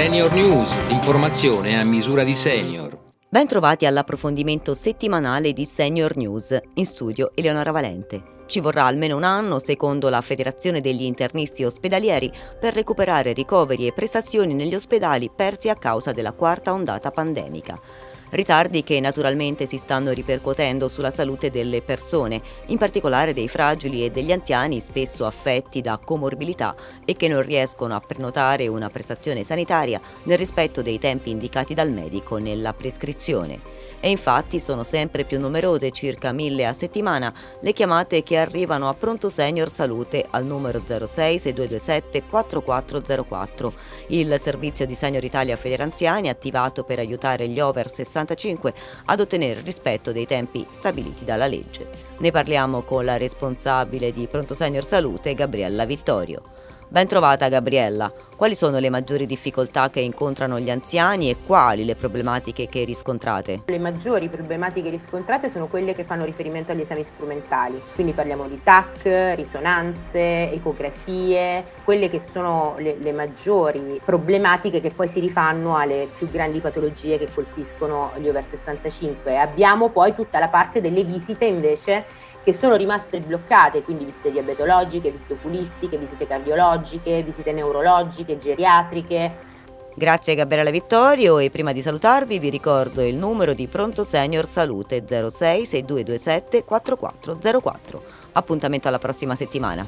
Senior News, l'informazione a misura di senior. Ben trovati all'approfondimento settimanale di Senior News. In studio Eleonora Valente. Ci vorrà almeno un anno, secondo la Federazione degli internisti ospedalieri, per recuperare ricoveri e prestazioni negli ospedali persi a causa della quarta ondata pandemica. Ritardi che naturalmente si stanno ripercuotendo sulla salute delle persone, in particolare dei fragili e degli anziani spesso affetti da comorbilità e che non riescono a prenotare una prestazione sanitaria nel rispetto dei tempi indicati dal medico nella prescrizione. E infatti sono sempre più numerose, circa mille a settimana, le chiamate che arrivano a Pronto Senior Salute al numero 06 6227 4404, il servizio di Senior Italia Federanziani attivato per aiutare gli over 65 ad ottenere il rispetto dei tempi stabiliti dalla legge. Ne parliamo con la responsabile di Pronto Senior Salute, Gabriella Vittorio. Ben trovata Gabriella. Quali sono le maggiori difficoltà che incontrano gli anziani e quali le problematiche che riscontrate? Le maggiori problematiche riscontrate sono quelle che fanno riferimento agli esami strumentali, quindi parliamo di TAC, risonanze, ecografie, quelle che sono le, le maggiori problematiche che poi si rifanno alle più grandi patologie che colpiscono gli over 65. Abbiamo poi tutta la parte delle visite invece che sono rimaste bloccate, quindi visite diabetologiche, visite oculistiche, visite cardiologiche, visite neurologiche, geriatriche. Grazie Gabriele Vittorio e prima di salutarvi vi ricordo il numero di Pronto Senior Salute 06 6227 4404. Appuntamento alla prossima settimana.